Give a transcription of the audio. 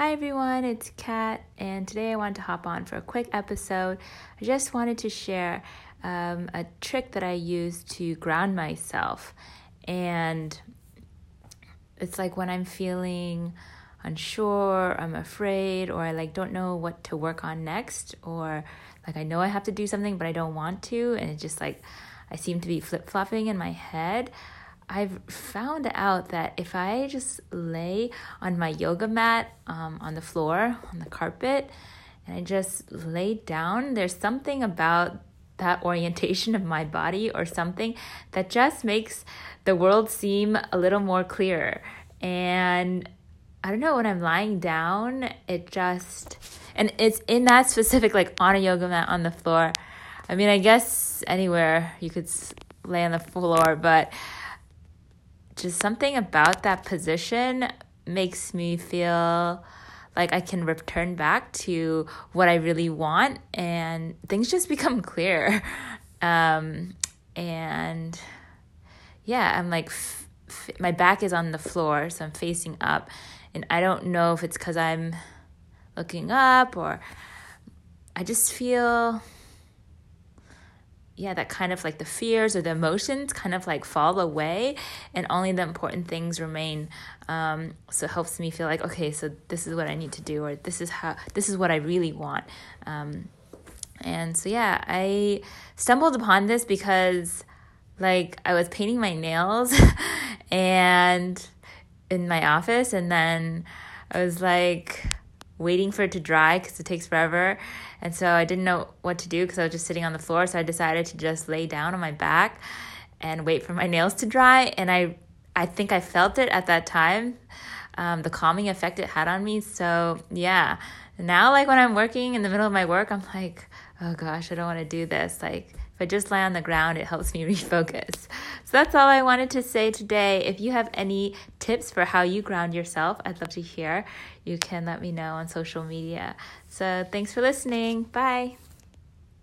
Hi everyone, it's Kat, and today I wanted to hop on for a quick episode. I just wanted to share um, a trick that I use to ground myself, and it's like when I'm feeling unsure, I'm afraid, or I like don't know what to work on next, or like I know I have to do something but I don't want to, and it's just like I seem to be flip flopping in my head. I've found out that if I just lay on my yoga mat um, on the floor, on the carpet, and I just lay down, there's something about that orientation of my body or something that just makes the world seem a little more clear. And I don't know, when I'm lying down, it just, and it's in that specific, like on a yoga mat on the floor. I mean, I guess anywhere you could lay on the floor, but just something about that position makes me feel like I can return back to what I really want and things just become clear. Um, and yeah, I'm like, f- f- my back is on the floor, so I'm facing up. And I don't know if it's because I'm looking up or I just feel yeah, that kind of like the fears or the emotions kind of like fall away and only the important things remain. Um, so it helps me feel like, okay, so this is what I need to do, or this is how, this is what I really want. Um, and so, yeah, I stumbled upon this because like I was painting my nails and in my office, and then I was like, waiting for it to dry because it takes forever. And so I didn't know what to do because I was just sitting on the floor. So I decided to just lay down on my back and wait for my nails to dry. And I, I think I felt it at that time, um, the calming effect it had on me. So yeah, now like when I'm working in the middle of my work, I'm like, oh gosh, I don't want to do this. Like if I just lie on the ground, it helps me refocus. So that's all I wanted to say today. If you have any tips for how you ground yourself, I'd love to hear. You can let me know on social media. So thanks for listening. Bye.